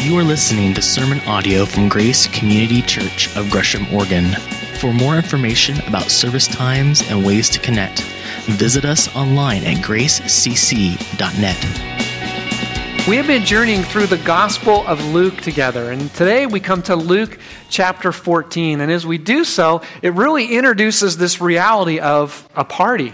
You are listening to sermon audio from Grace Community Church of Gresham, Oregon. For more information about service times and ways to connect, visit us online at gracecc.net. We have been journeying through the Gospel of Luke together, and today we come to Luke chapter 14. And as we do so, it really introduces this reality of a party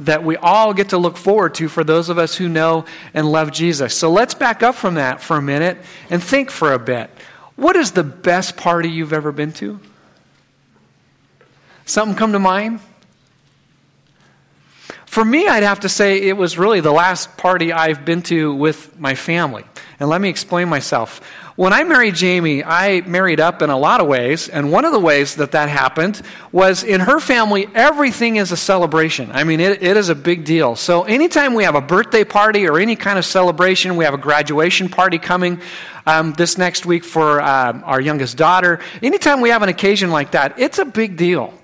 that we all get to look forward to for those of us who know and love Jesus. So let's back up from that for a minute and think for a bit. What is the best party you've ever been to? Something come to mind? For me, I'd have to say it was really the last party I've been to with my family. And let me explain myself. When I married Jamie, I married up in a lot of ways, and one of the ways that that happened was in her family, everything is a celebration. I mean, it, it is a big deal. So, anytime we have a birthday party or any kind of celebration, we have a graduation party coming um, this next week for um, our youngest daughter, anytime we have an occasion like that, it's a big deal.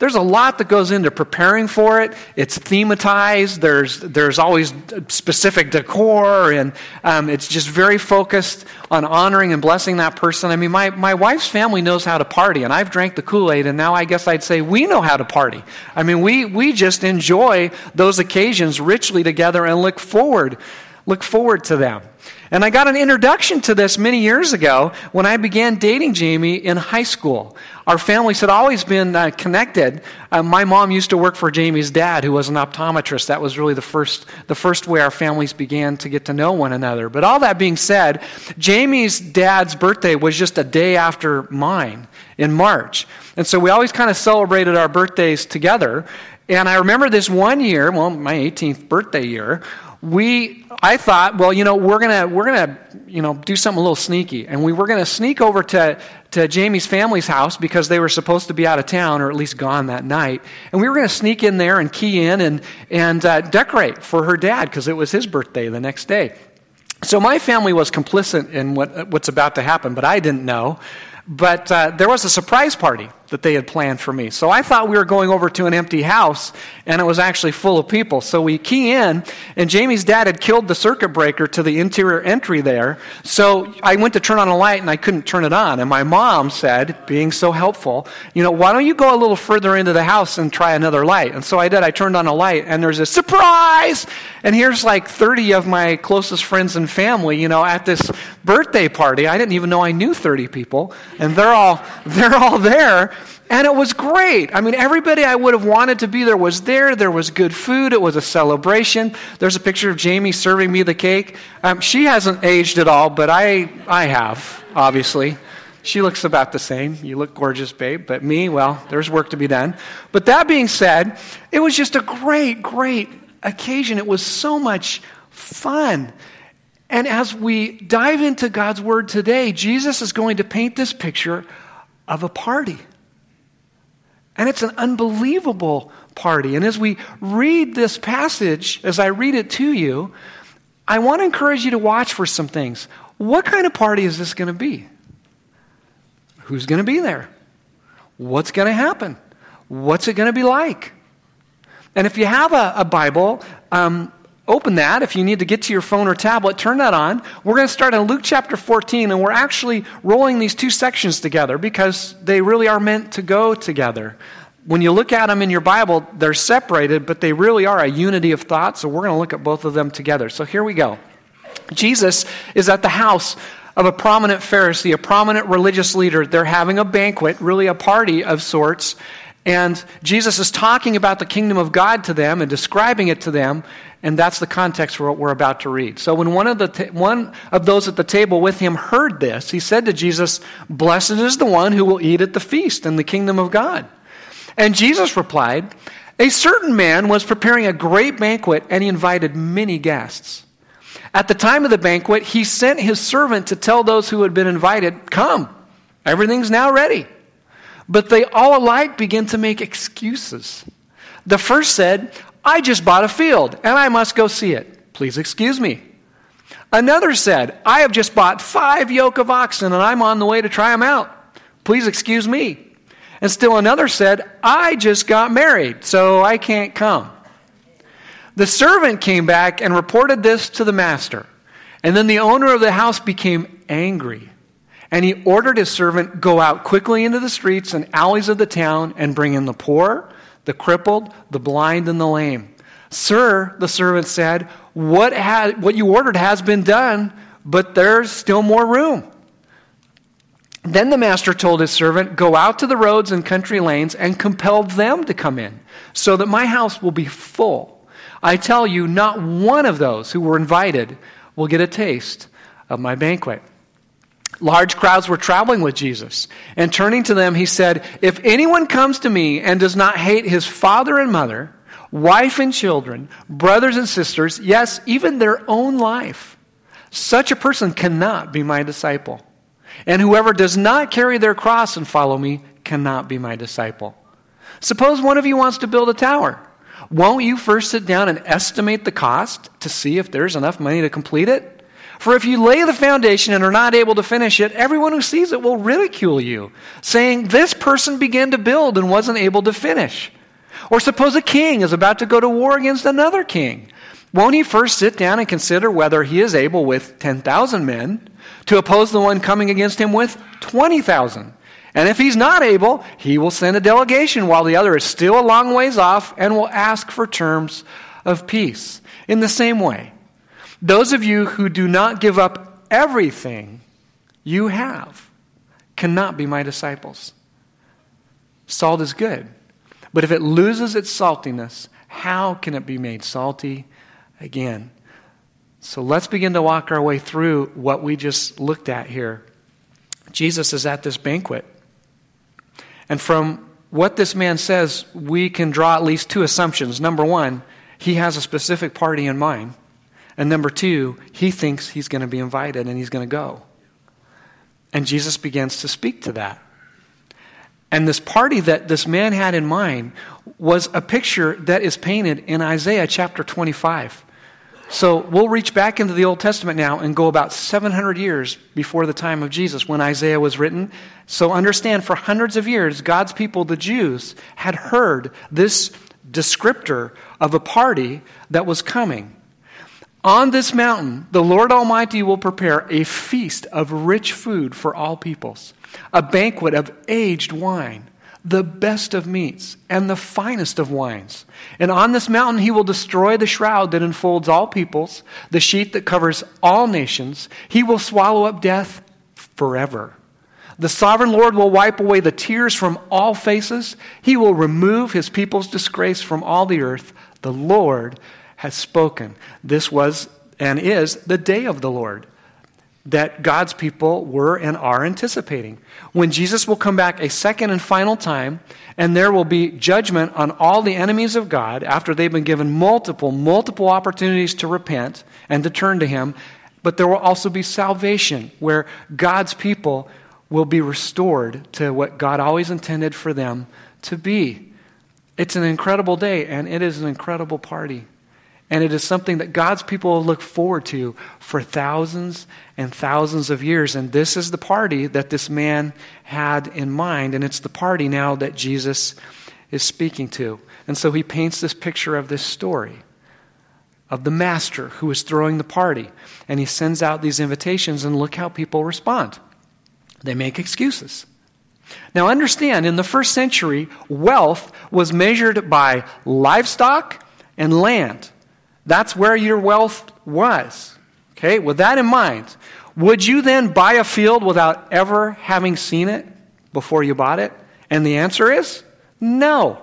There's a lot that goes into preparing for it. It's thematized. There's, there's always specific decor, and um, it's just very focused on honoring and blessing that person. I mean, my, my wife's family knows how to party, and I've drank the Kool Aid, and now I guess I'd say we know how to party. I mean, we, we just enjoy those occasions richly together and look forward, look forward to them. And I got an introduction to this many years ago when I began dating Jamie in high school. Our families had always been uh, connected. Uh, my mom used to work for Jamie's dad, who was an optometrist. That was really the first, the first way our families began to get to know one another. But all that being said, Jamie's dad's birthday was just a day after mine in March. And so we always kind of celebrated our birthdays together. And I remember this one year, well, my 18th birthday year, we I thought, well, you know, we're gonna we're gonna you know do something a little sneaky, and we were gonna sneak over to to Jamie's family's house because they were supposed to be out of town or at least gone that night, and we were gonna sneak in there and key in and and uh, decorate for her dad because it was his birthday the next day. So my family was complicit in what what's about to happen, but I didn't know. But uh, there was a surprise party that they had planned for me. So I thought we were going over to an empty house, and it was actually full of people. So we key in, and Jamie's dad had killed the circuit breaker to the interior entry there. So I went to turn on a light, and I couldn't turn it on. And my mom said, being so helpful, you know, why don't you go a little further into the house and try another light? And so I did. I turned on a light, and there's a surprise! And here's like 30 of my closest friends and family, you know, at this birthday party. I didn't even know I knew 30 people, and they're all, they're all there. And it was great. I mean, everybody I would have wanted to be there was there. There was good food. It was a celebration. There's a picture of Jamie serving me the cake. Um, she hasn't aged at all, but I, I have, obviously. She looks about the same. You look gorgeous, babe. But me, well, there's work to be done. But that being said, it was just a great, great occasion. It was so much fun. And as we dive into God's Word today, Jesus is going to paint this picture of a party. And it's an unbelievable party. And as we read this passage, as I read it to you, I want to encourage you to watch for some things. What kind of party is this going to be? Who's going to be there? What's going to happen? What's it going to be like? And if you have a, a Bible, um, open that. If you need to get to your phone or tablet, turn that on. We're going to start in Luke chapter 14, and we're actually rolling these two sections together because they really are meant to go together. When you look at them in your Bible, they're separated, but they really are a unity of thought, so we're going to look at both of them together. So here we go. Jesus is at the house of a prominent Pharisee, a prominent religious leader. They're having a banquet, really a party of sorts. And Jesus is talking about the kingdom of God to them and describing it to them, and that's the context for what we're about to read. So when one of, the ta- one of those at the table with him heard this, he said to Jesus, Blessed is the one who will eat at the feast in the kingdom of God. And Jesus replied, A certain man was preparing a great banquet, and he invited many guests. At the time of the banquet, he sent his servant to tell those who had been invited, Come, everything's now ready. But they all alike began to make excuses. The first said, I just bought a field and I must go see it. Please excuse me. Another said, I have just bought five yoke of oxen and I'm on the way to try them out. Please excuse me. And still another said, I just got married, so I can't come. The servant came back and reported this to the master. And then the owner of the house became angry. And he ordered his servant, Go out quickly into the streets and alleys of the town and bring in the poor, the crippled, the blind, and the lame. Sir, the servant said, what, had, what you ordered has been done, but there's still more room. Then the master told his servant, Go out to the roads and country lanes and compel them to come in, so that my house will be full. I tell you, not one of those who were invited will get a taste of my banquet. Large crowds were traveling with Jesus. And turning to them, he said, If anyone comes to me and does not hate his father and mother, wife and children, brothers and sisters, yes, even their own life, such a person cannot be my disciple. And whoever does not carry their cross and follow me cannot be my disciple. Suppose one of you wants to build a tower. Won't you first sit down and estimate the cost to see if there's enough money to complete it? For if you lay the foundation and are not able to finish it, everyone who sees it will ridicule you, saying, This person began to build and wasn't able to finish. Or suppose a king is about to go to war against another king. Won't he first sit down and consider whether he is able with 10,000 men to oppose the one coming against him with 20,000? And if he's not able, he will send a delegation while the other is still a long ways off and will ask for terms of peace. In the same way, those of you who do not give up everything you have cannot be my disciples. Salt is good, but if it loses its saltiness, how can it be made salty again? So let's begin to walk our way through what we just looked at here. Jesus is at this banquet. And from what this man says, we can draw at least two assumptions. Number one, he has a specific party in mind. And number two, he thinks he's going to be invited and he's going to go. And Jesus begins to speak to that. And this party that this man had in mind was a picture that is painted in Isaiah chapter 25. So we'll reach back into the Old Testament now and go about 700 years before the time of Jesus when Isaiah was written. So understand, for hundreds of years, God's people, the Jews, had heard this descriptor of a party that was coming. On this mountain, the Lord Almighty will prepare a feast of rich food for all peoples, a banquet of aged wine, the best of meats, and the finest of wines. And on this mountain, he will destroy the shroud that enfolds all peoples, the sheet that covers all nations. He will swallow up death forever. The sovereign Lord will wipe away the tears from all faces. He will remove his people's disgrace from all the earth. The Lord has spoken. This was and is the day of the Lord that God's people were and are anticipating. When Jesus will come back a second and final time, and there will be judgment on all the enemies of God after they've been given multiple, multiple opportunities to repent and to turn to Him. But there will also be salvation where God's people will be restored to what God always intended for them to be. It's an incredible day, and it is an incredible party. And it is something that God's people look forward to for thousands and thousands of years. And this is the party that this man had in mind. And it's the party now that Jesus is speaking to. And so he paints this picture of this story of the master who is throwing the party. And he sends out these invitations, and look how people respond. They make excuses. Now, understand, in the first century, wealth was measured by livestock and land. That's where your wealth was. Okay, with that in mind, would you then buy a field without ever having seen it before you bought it? And the answer is no.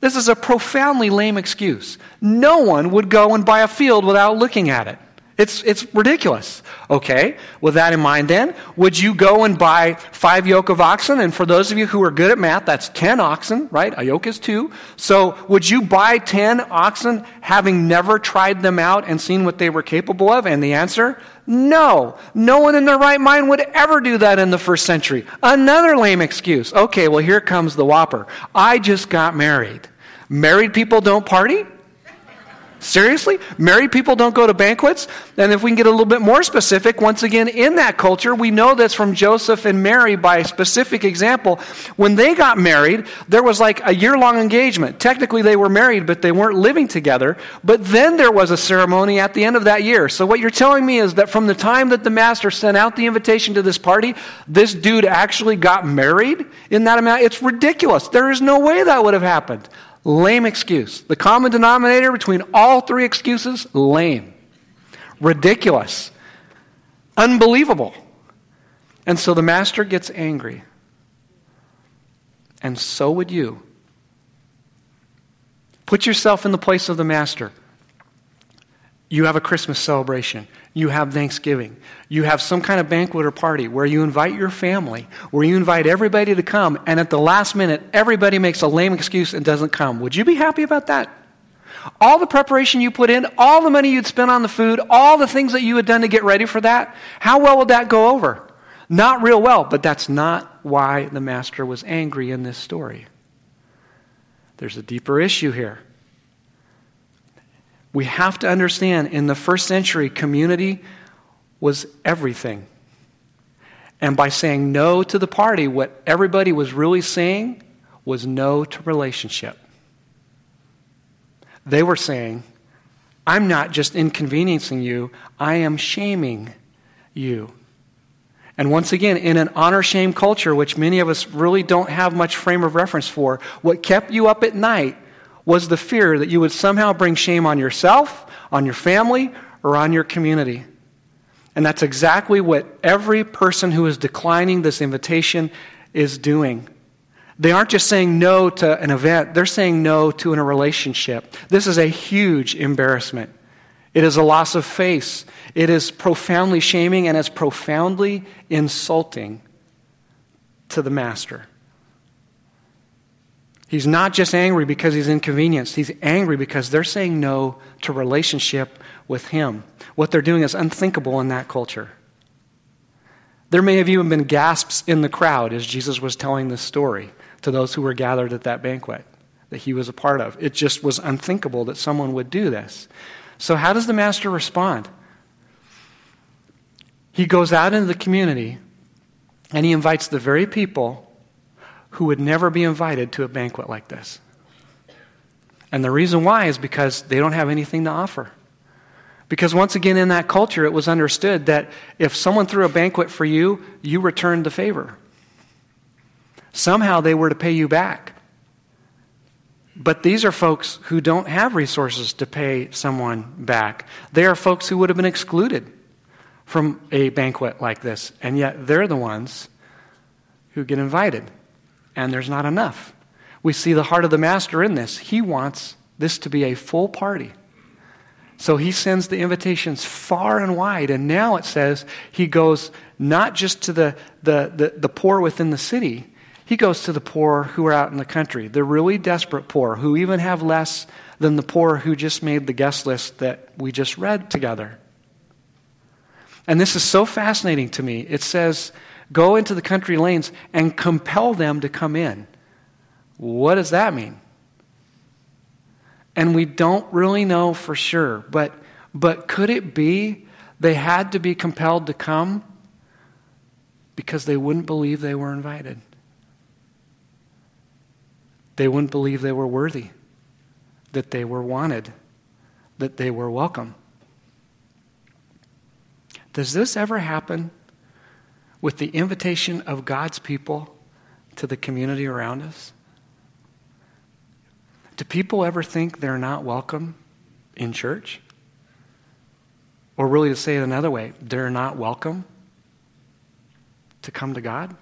This is a profoundly lame excuse. No one would go and buy a field without looking at it. It's, it's ridiculous. Okay, with that in mind, then, would you go and buy five yoke of oxen? And for those of you who are good at math, that's 10 oxen, right? A yoke is two. So, would you buy 10 oxen having never tried them out and seen what they were capable of? And the answer, no. No one in their right mind would ever do that in the first century. Another lame excuse. Okay, well, here comes the whopper. I just got married. Married people don't party? Seriously? Married people don't go to banquets? And if we can get a little bit more specific, once again, in that culture, we know this from Joseph and Mary by a specific example. When they got married, there was like a year long engagement. Technically, they were married, but they weren't living together. But then there was a ceremony at the end of that year. So, what you're telling me is that from the time that the master sent out the invitation to this party, this dude actually got married in that amount? It's ridiculous. There is no way that would have happened. Lame excuse. The common denominator between all three excuses lame, ridiculous, unbelievable. And so the master gets angry. And so would you. Put yourself in the place of the master. You have a Christmas celebration. You have Thanksgiving. You have some kind of banquet or party where you invite your family, where you invite everybody to come, and at the last minute, everybody makes a lame excuse and doesn't come. Would you be happy about that? All the preparation you put in, all the money you'd spent on the food, all the things that you had done to get ready for that, how well would that go over? Not real well, but that's not why the master was angry in this story. There's a deeper issue here. We have to understand in the first century, community was everything. And by saying no to the party, what everybody was really saying was no to relationship. They were saying, I'm not just inconveniencing you, I am shaming you. And once again, in an honor shame culture, which many of us really don't have much frame of reference for, what kept you up at night was the fear that you would somehow bring shame on yourself, on your family, or on your community. And that's exactly what every person who is declining this invitation is doing. They aren't just saying no to an event, they're saying no to a relationship. This is a huge embarrassment. It is a loss of face. It is profoundly shaming and it's profoundly insulting to the master. He's not just angry because he's inconvenienced. He's angry because they're saying no to relationship with him. What they're doing is unthinkable in that culture. There may have even been gasps in the crowd as Jesus was telling this story to those who were gathered at that banquet that he was a part of. It just was unthinkable that someone would do this. So, how does the master respond? He goes out into the community and he invites the very people who would never be invited to a banquet like this. And the reason why is because they don't have anything to offer. Because once again, in that culture, it was understood that if someone threw a banquet for you, you returned the favor. Somehow they were to pay you back. But these are folks who don't have resources to pay someone back. They are folks who would have been excluded from a banquet like this, and yet they're the ones who get invited and there's not enough. We see the heart of the master in this. He wants this to be a full party. So he sends the invitations far and wide. And now it says he goes not just to the, the, the, the, poor within the city, he goes to the poor who are out in the country, the really desperate poor, who even have less than the poor who just made the guest list that we just read together. And this is so fascinating to me. It says Go into the country lanes and compel them to come in. What does that mean? And we don't really know for sure, but, but could it be they had to be compelled to come because they wouldn't believe they were invited? They wouldn't believe they were worthy, that they were wanted, that they were welcome. Does this ever happen with the invitation of God's people to the community around us? Do people ever think they're not welcome in church? Or really, to say it another way, they're not welcome to come to God?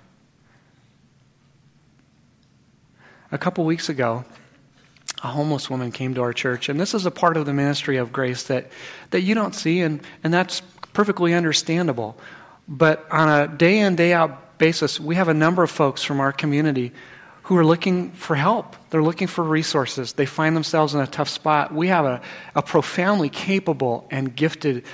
A couple weeks ago, a homeless woman came to our church, and this is a part of the ministry of grace that, that you don't see, and, and that's perfectly understandable. But on a day in, day out basis, we have a number of folks from our community who are looking for help. They're looking for resources. They find themselves in a tough spot. We have a, a profoundly capable and gifted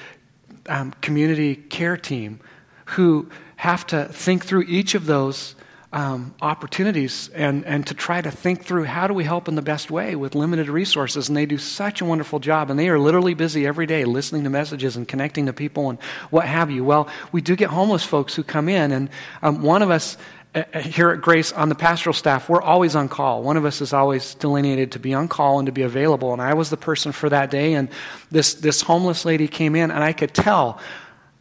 um, community care team who have to think through each of those um, opportunities and, and to try to think through how do we help in the best way with limited resources. And they do such a wonderful job. And they are literally busy every day listening to messages and connecting to people and what have you. Well, we do get homeless folks who come in. And um, one of us uh, uh, here at Grace on the pastoral staff, we're always on call. One of us is always delineated to be on call and to be available. And I was the person for that day. And this, this homeless lady came in, and I could tell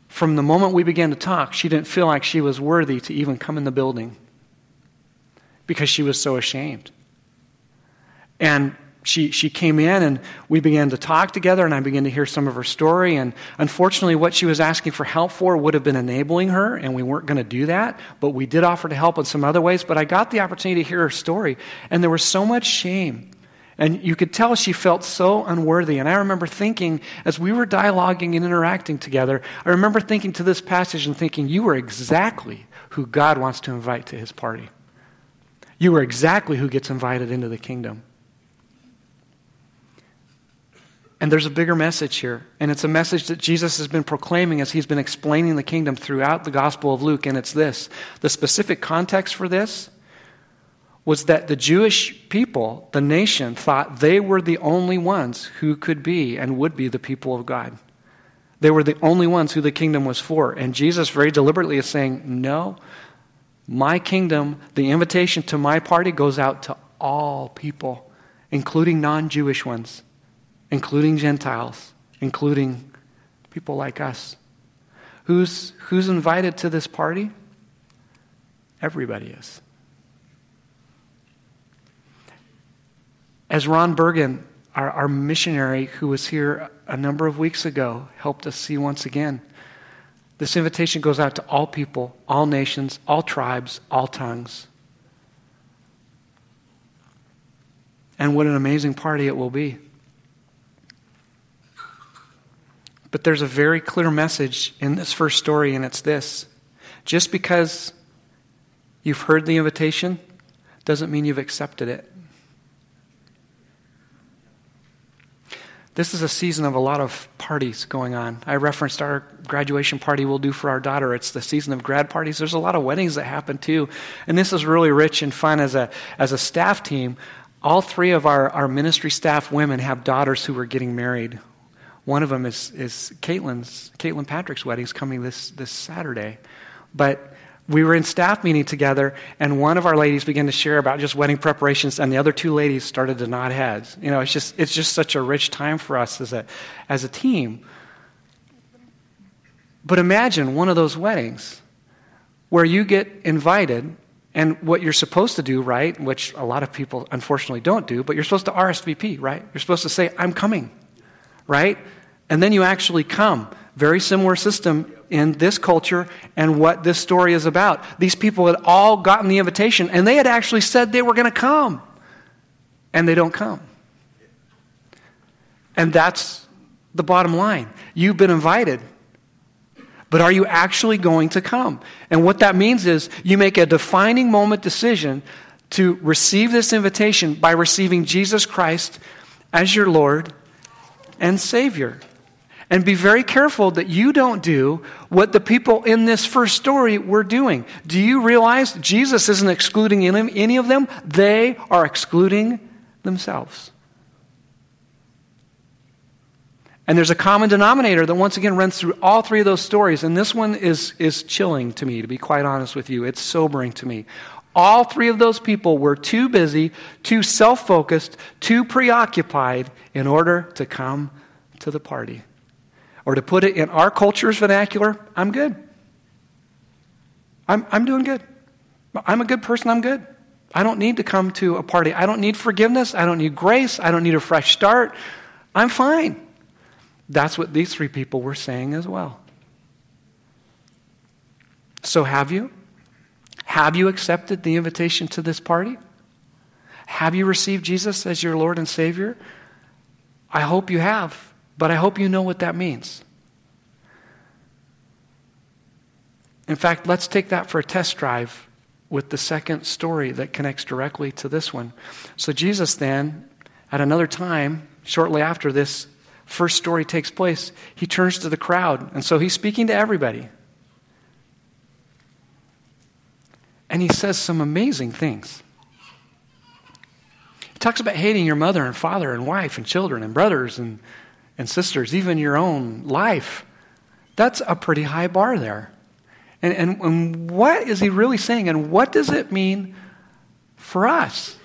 from the moment we began to talk, she didn't feel like she was worthy to even come in the building because she was so ashamed. And she, she came in and we began to talk together, and I began to hear some of her story. And unfortunately, what she was asking for help for would have been enabling her, and we weren't going to do that. But we did offer to help in some other ways. But I got the opportunity to hear her story, and there was so much shame. And you could tell she felt so unworthy. And I remember thinking, as we were dialoguing and interacting together, I remember thinking to this passage and thinking, You are exactly who God wants to invite to his party. You are exactly who gets invited into the kingdom. And there's a bigger message here. And it's a message that Jesus has been proclaiming as he's been explaining the kingdom throughout the Gospel of Luke. And it's this the specific context for this was that the Jewish people, the nation, thought they were the only ones who could be and would be the people of God. They were the only ones who the kingdom was for. And Jesus very deliberately is saying, No, my kingdom, the invitation to my party goes out to all people, including non Jewish ones, including Gentiles, including people like us. Who's, who's invited to this party? Everybody is. As Ron Bergen, our, our missionary who was here a number of weeks ago, helped us see once again, this invitation goes out to all people, all nations, all tribes, all tongues. And what an amazing party it will be. But there's a very clear message in this first story, and it's this just because you've heard the invitation doesn't mean you've accepted it. This is a season of a lot of parties going on. I referenced our graduation party we'll do for our daughter. It's the season of grad parties. There's a lot of weddings that happen too. And this is really rich and fun as a, as a staff team. All three of our, our ministry staff women have daughters who are getting married. One of them is, is Caitlin's, Caitlin Patrick's wedding is coming this, this Saturday. But we were in staff meeting together, and one of our ladies began to share about just wedding preparations, and the other two ladies started to nod heads. You know, it's just, it's just such a rich time for us as a, as a team. But imagine one of those weddings where you get invited, and what you're supposed to do, right, which a lot of people unfortunately don't do, but you're supposed to RSVP, right? You're supposed to say, I'm coming, right? And then you actually come. Very similar system in this culture and what this story is about. These people had all gotten the invitation and they had actually said they were going to come. And they don't come. And that's the bottom line. You've been invited. But are you actually going to come? And what that means is you make a defining moment decision to receive this invitation by receiving Jesus Christ as your Lord and Savior. And be very careful that you don't do what the people in this first story were doing. Do you realize Jesus isn't excluding any of them? They are excluding themselves. And there's a common denominator that once again runs through all three of those stories. And this one is, is chilling to me, to be quite honest with you. It's sobering to me. All three of those people were too busy, too self focused, too preoccupied in order to come to the party. Or to put it in our culture's vernacular, I'm good. I'm, I'm doing good. I'm a good person, I'm good. I don't need to come to a party. I don't need forgiveness. I don't need grace. I don't need a fresh start. I'm fine. That's what these three people were saying as well. So, have you? Have you accepted the invitation to this party? Have you received Jesus as your Lord and Savior? I hope you have. But I hope you know what that means. In fact, let's take that for a test drive with the second story that connects directly to this one. So, Jesus then, at another time, shortly after this first story takes place, he turns to the crowd. And so he's speaking to everybody. And he says some amazing things. He talks about hating your mother and father and wife and children and brothers and, and sisters, even your own life. That's a pretty high bar there. And, and, and what is he really saying? And what does it mean for us?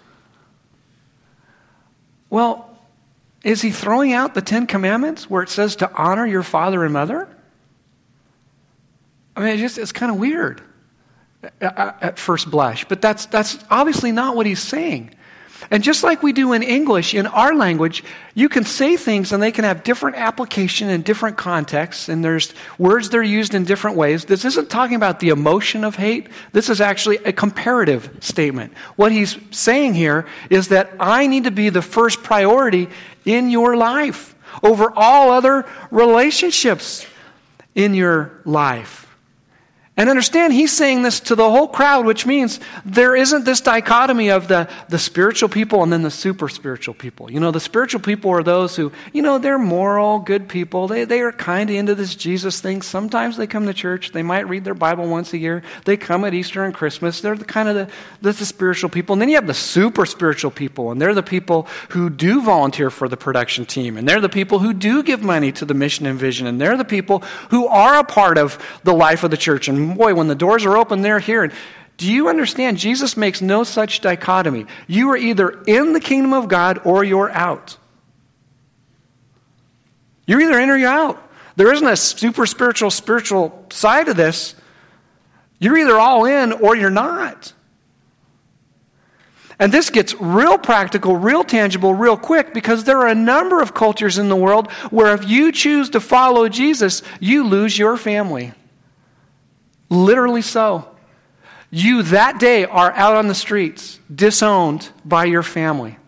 Well, is he throwing out the Ten Commandments where it says to honor your father and mother? I mean, it's just it's kind of weird at first blush, but that's, that's obviously not what he's saying. And just like we do in English, in our language, you can say things and they can have different application in different contexts, and there's words that are used in different ways. This isn't talking about the emotion of hate. This is actually a comparative statement. What he's saying here is that I need to be the first priority in your life over all other relationships in your life. And understand, he's saying this to the whole crowd, which means there isn't this dichotomy of the, the spiritual people and then the super spiritual people. You know, the spiritual people are those who, you know, they're moral, good people. They, they are kind of into this Jesus thing. Sometimes they come to church. They might read their Bible once a year. They come at Easter and Christmas. They're the kind of the, the, spiritual people. And then you have the super spiritual people, and they're the people who do volunteer for the production team. And they're the people who do give money to the mission and vision. And they're the people who are a part of the life of the church. And boy, when the doors are open, they're here. And do you understand? Jesus makes no such dichotomy. You are either in the kingdom of God or you're out. You're either in or you're out. There isn't a super spiritual, spiritual side of this. You're either all in or you're not. And this gets real practical, real tangible, real quick because there are a number of cultures in the world where if you choose to follow Jesus, you lose your family. Literally so. You that day are out on the streets, disowned by your family.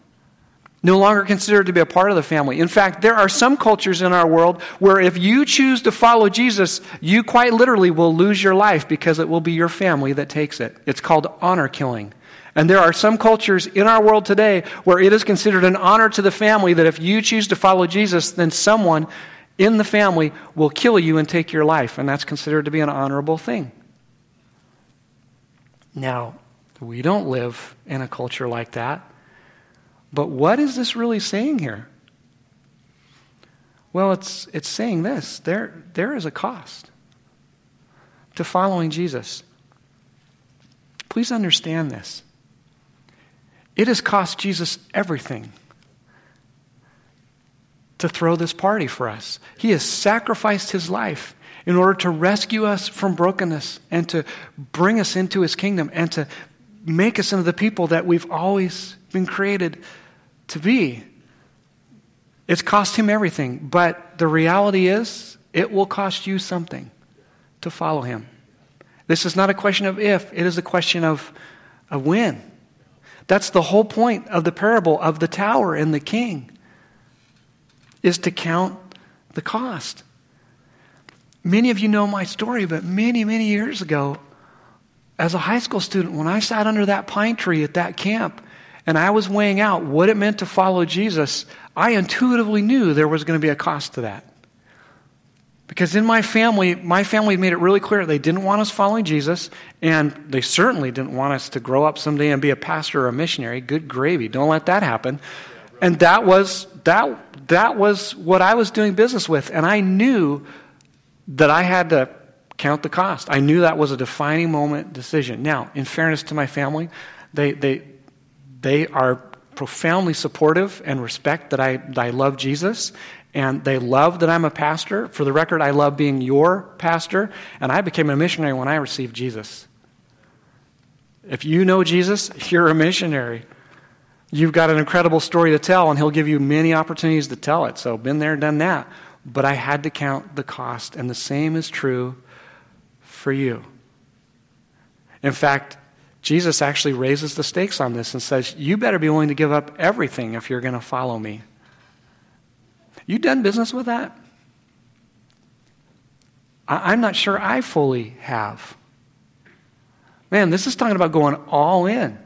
No longer considered to be a part of the family. In fact, there are some cultures in our world where if you choose to follow Jesus, you quite literally will lose your life because it will be your family that takes it. It's called honor killing. And there are some cultures in our world today where it is considered an honor to the family that if you choose to follow Jesus, then someone in the family will kill you and take your life, and that's considered to be an honorable thing. Now, we don't live in a culture like that. But what is this really saying here? Well, it's, it's saying this there, there is a cost to following Jesus. Please understand this. It has cost Jesus everything to throw this party for us. He has sacrificed his life in order to rescue us from brokenness and to bring us into his kingdom and to make us into the people that we've always been created to be. It's cost him everything, but the reality is it will cost you something to follow him. This is not a question of if, it is a question of, of when. That's the whole point of the parable of the tower and the king is to count the cost. Many of you know my story, but many, many years ago, as a high school student, when I sat under that pine tree at that camp and I was weighing out what it meant to follow Jesus, I intuitively knew there was going to be a cost to that. Because in my family, my family made it really clear they didn't want us following Jesus, and they certainly didn't want us to grow up someday and be a pastor or a missionary. Good gravy. Don't let that happen. And that was that that was what I was doing business with. And I knew that I had to count the cost. I knew that was a defining moment decision. Now, in fairness to my family, they, they, they are profoundly supportive and respect that I, that I love Jesus. And they love that I'm a pastor. For the record, I love being your pastor. And I became a missionary when I received Jesus. If you know Jesus, you're a missionary. You've got an incredible story to tell, and He'll give you many opportunities to tell it. So, been there, done that. But I had to count the cost, and the same is true for you. In fact, Jesus actually raises the stakes on this and says, You better be willing to give up everything if you're going to follow me. You done business with that? I'm not sure I fully have. Man, this is talking about going all in.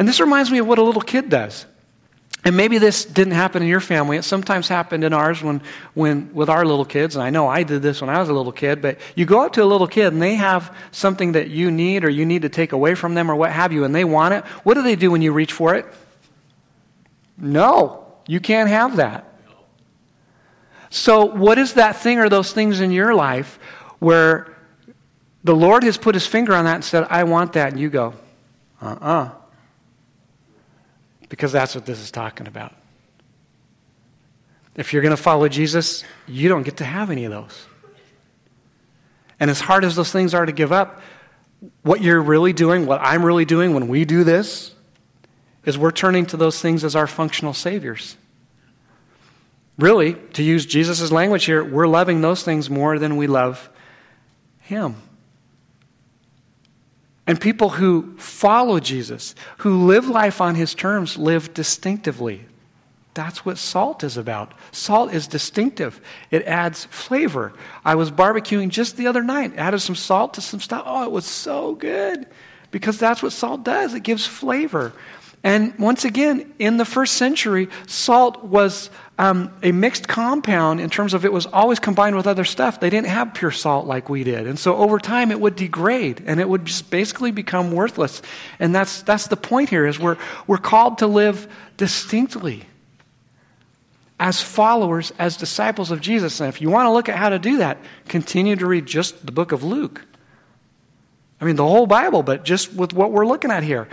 And this reminds me of what a little kid does. And maybe this didn't happen in your family. It sometimes happened in ours when, when, with our little kids. And I know I did this when I was a little kid. But you go up to a little kid and they have something that you need or you need to take away from them or what have you, and they want it. What do they do when you reach for it? No, you can't have that. So, what is that thing or those things in your life where the Lord has put his finger on that and said, I want that? And you go, uh uh-uh. uh because that's what this is talking about. If you're going to follow Jesus, you don't get to have any of those. And as hard as those things are to give up, what you're really doing, what I'm really doing when we do this, is we're turning to those things as our functional saviors. Really, to use Jesus' language here, we're loving those things more than we love Him. And people who follow Jesus, who live life on his terms, live distinctively. That's what salt is about. Salt is distinctive. It adds flavor. I was barbecuing just the other night, added some salt to some stuff. Oh, it was so good. Because that's what salt does. It gives flavor. And once again, in the first century, salt was um, a mixed compound in terms of it was always combined with other stuff. They didn't have pure salt like we did. And so over time, it would degrade and it would just basically become worthless. And that's, that's the point here is we're, we're called to live distinctly as followers, as disciples of Jesus. And if you want to look at how to do that, continue to read just the book of Luke. I mean, the whole Bible, but just with what we're looking at here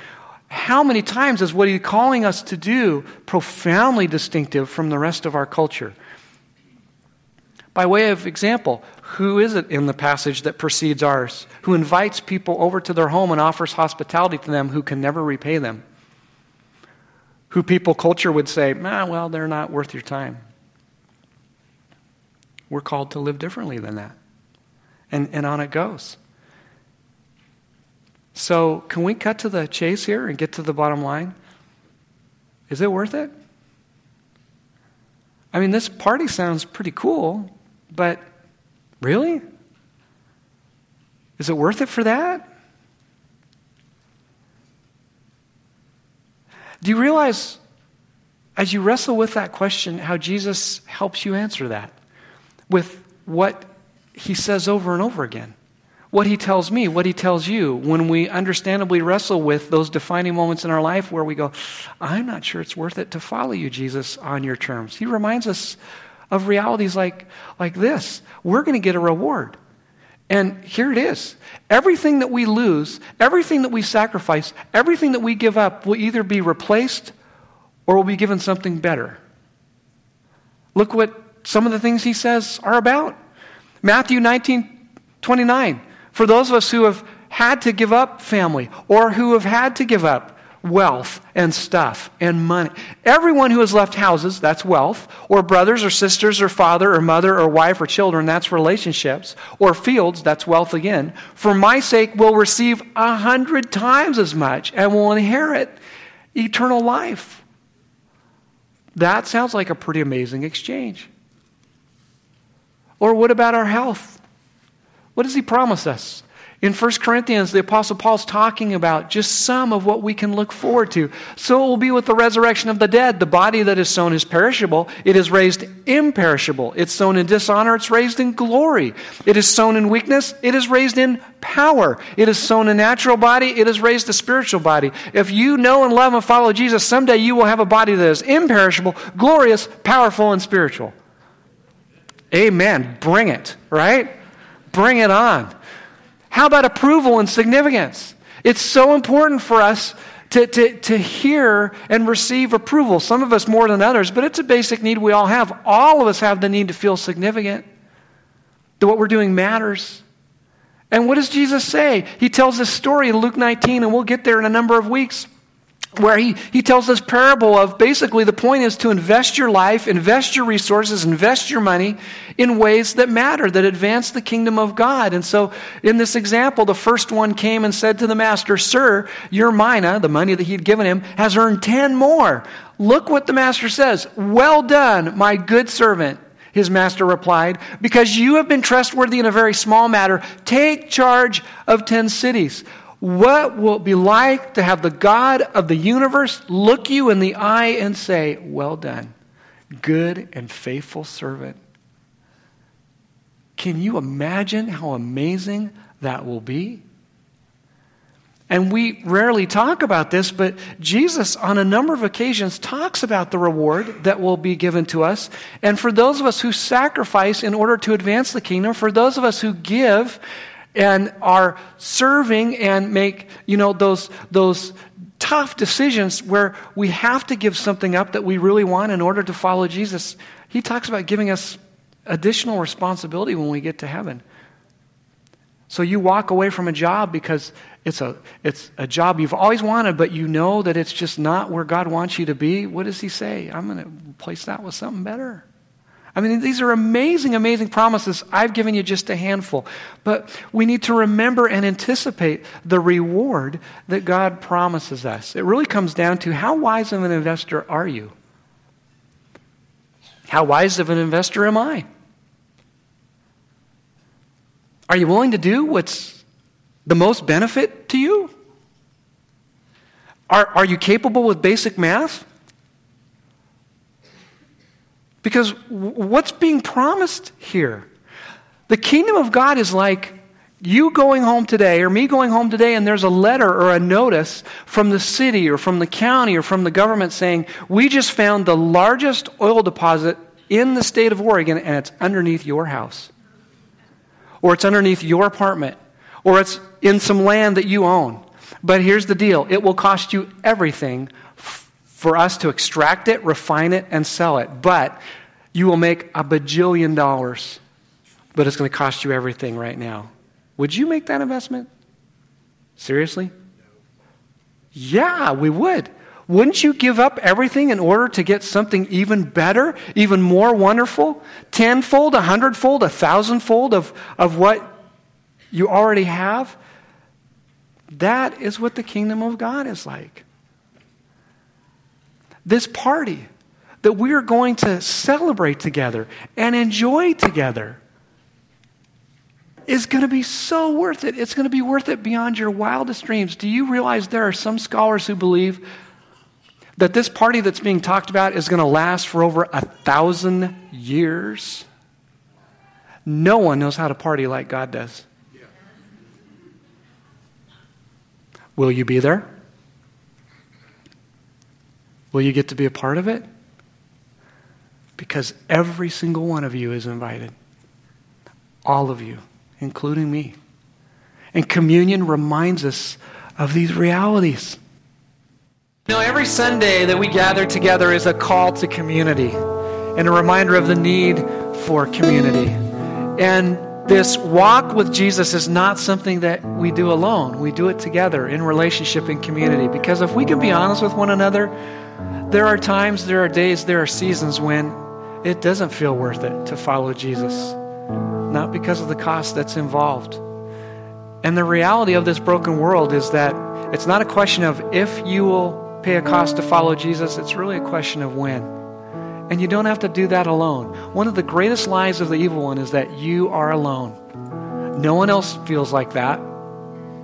how many times is what he's calling us to do profoundly distinctive from the rest of our culture? By way of example, who is it in the passage that precedes ours who invites people over to their home and offers hospitality to them who can never repay them? Who people culture would say, ah, well, they're not worth your time. We're called to live differently than that. And, and on it goes. So, can we cut to the chase here and get to the bottom line? Is it worth it? I mean, this party sounds pretty cool, but really? Is it worth it for that? Do you realize, as you wrestle with that question, how Jesus helps you answer that with what he says over and over again? What he tells me, what he tells you, when we understandably wrestle with those defining moments in our life where we go, I'm not sure it's worth it to follow you, Jesus, on your terms. He reminds us of realities like, like this we're going to get a reward. And here it is. Everything that we lose, everything that we sacrifice, everything that we give up will either be replaced or will be given something better. Look what some of the things he says are about. Matthew 19, 29. For those of us who have had to give up family or who have had to give up wealth and stuff and money. Everyone who has left houses, that's wealth, or brothers or sisters or father or mother or wife or children, that's relationships, or fields, that's wealth again, for my sake will receive a hundred times as much and will inherit eternal life. That sounds like a pretty amazing exchange. Or what about our health? What does he promise us? In 1 Corinthians, the Apostle Paul's talking about just some of what we can look forward to. So it will be with the resurrection of the dead. The body that is sown is perishable, it is raised imperishable. It's sown in dishonor, it's raised in glory. It is sown in weakness, it is raised in power. It is sown a natural body, it is raised a spiritual body. If you know and love and follow Jesus, someday you will have a body that is imperishable, glorious, powerful, and spiritual. Amen. Bring it, right? Bring it on. How about approval and significance? It's so important for us to, to, to hear and receive approval. Some of us more than others, but it's a basic need we all have. All of us have the need to feel significant, that what we're doing matters. And what does Jesus say? He tells this story in Luke 19, and we'll get there in a number of weeks where he, he tells this parable of basically the point is to invest your life, invest your resources, invest your money in ways that matter, that advance the kingdom of God. And so in this example, the first one came and said to the master, Sir, your mina, the money that he'd given him, has earned ten more. Look what the master says. Well done, my good servant. His master replied, Because you have been trustworthy in a very small matter, take charge of ten cities. What will it be like to have the God of the universe look you in the eye and say, Well done, good and faithful servant? Can you imagine how amazing that will be? And we rarely talk about this, but Jesus, on a number of occasions, talks about the reward that will be given to us. And for those of us who sacrifice in order to advance the kingdom, for those of us who give and are serving and make, you know, those, those tough decisions where we have to give something up that we really want in order to follow Jesus, he talks about giving us additional responsibility when we get to heaven. So you walk away from a job because it's a, it's a job you've always wanted, but you know that it's just not where God wants you to be. What does He say? I'm going to replace that with something better. I mean, these are amazing, amazing promises. I've given you just a handful. But we need to remember and anticipate the reward that God promises us. It really comes down to how wise of an investor are you? How wise of an investor am I? Are you willing to do what's the most benefit to you? Are, are you capable with basic math? Because what's being promised here? The kingdom of God is like you going home today or me going home today and there's a letter or a notice from the city or from the county or from the government saying, We just found the largest oil deposit in the state of Oregon and it's underneath your house or it's underneath your apartment, or it's in some land that you own. But here's the deal it will cost you everything for us to extract it, refine it, and sell it. But you will make a bajillion dollars, but it's going to cost you everything right now. Would you make that investment? Seriously? Yeah, we would. Wouldn't you give up everything in order to get something even better, even more wonderful? Tenfold, a hundredfold, a thousandfold of, of what you already have? That is what the kingdom of God is like. This party that we are going to celebrate together and enjoy together is going to be so worth it. It's going to be worth it beyond your wildest dreams. Do you realize there are some scholars who believe that this party that's being talked about is going to last for over a thousand years. No one knows how to party like God does. Will you be there? Will you get to be a part of it? Because every single one of you is invited. All of you, including me. And communion reminds us of these realities. You know, every Sunday that we gather together is a call to community and a reminder of the need for community. And this walk with Jesus is not something that we do alone. We do it together in relationship and community. Because if we can be honest with one another, there are times, there are days, there are seasons when it doesn't feel worth it to follow Jesus. Not because of the cost that's involved. And the reality of this broken world is that it's not a question of if you will pay a cost to follow Jesus, it's really a question of when. And you don't have to do that alone. One of the greatest lies of the evil one is that you are alone. No one else feels like that.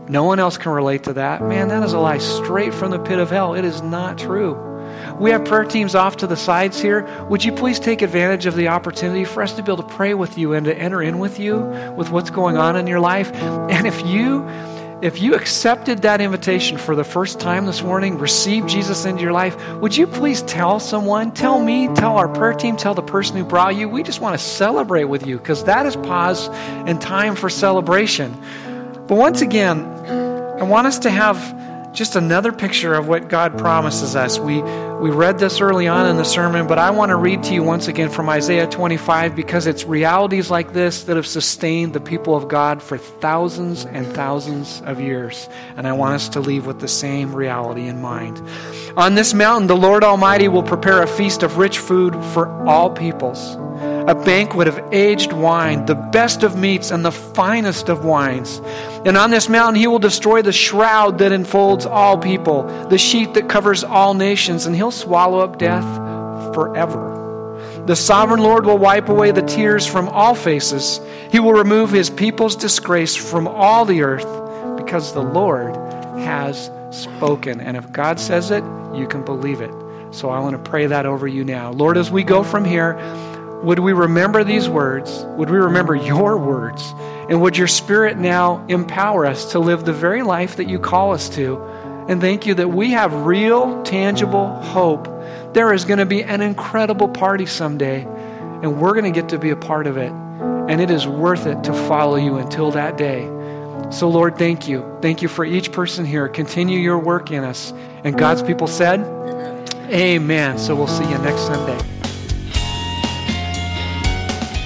No one else can relate to that. Man, that is a lie straight from the pit of hell. It is not true. We have prayer teams off to the sides here. Would you please take advantage of the opportunity for us to be able to pray with you and to enter in with you with what's going on in your life? And if you if you accepted that invitation for the first time this morning, received Jesus into your life, would you please tell someone, tell me, tell our prayer team, tell the person who brought you? We just want to celebrate with you because that is pause and time for celebration. But once again, I want us to have just another picture of what God promises us. We, we read this early on in the sermon, but I want to read to you once again from Isaiah 25 because it's realities like this that have sustained the people of God for thousands and thousands of years. And I want us to leave with the same reality in mind. On this mountain, the Lord Almighty will prepare a feast of rich food for all peoples a banquet of aged wine, the best of meats, and the finest of wines. And on this mountain he will destroy the shroud that enfolds all people, the sheet that covers all nations, and he'll swallow up death forever. The sovereign Lord will wipe away the tears from all faces. He will remove his people's disgrace from all the earth, because the Lord has spoken. And if God says it, you can believe it. So I want to pray that over you now. Lord, as we go from here, would we remember these words? Would we remember your words? And would your spirit now empower us to live the very life that you call us to? And thank you that we have real, tangible hope. There is going to be an incredible party someday, and we're going to get to be a part of it. And it is worth it to follow you until that day. So, Lord, thank you. Thank you for each person here. Continue your work in us. And God's people said, Amen. So, we'll see you next Sunday.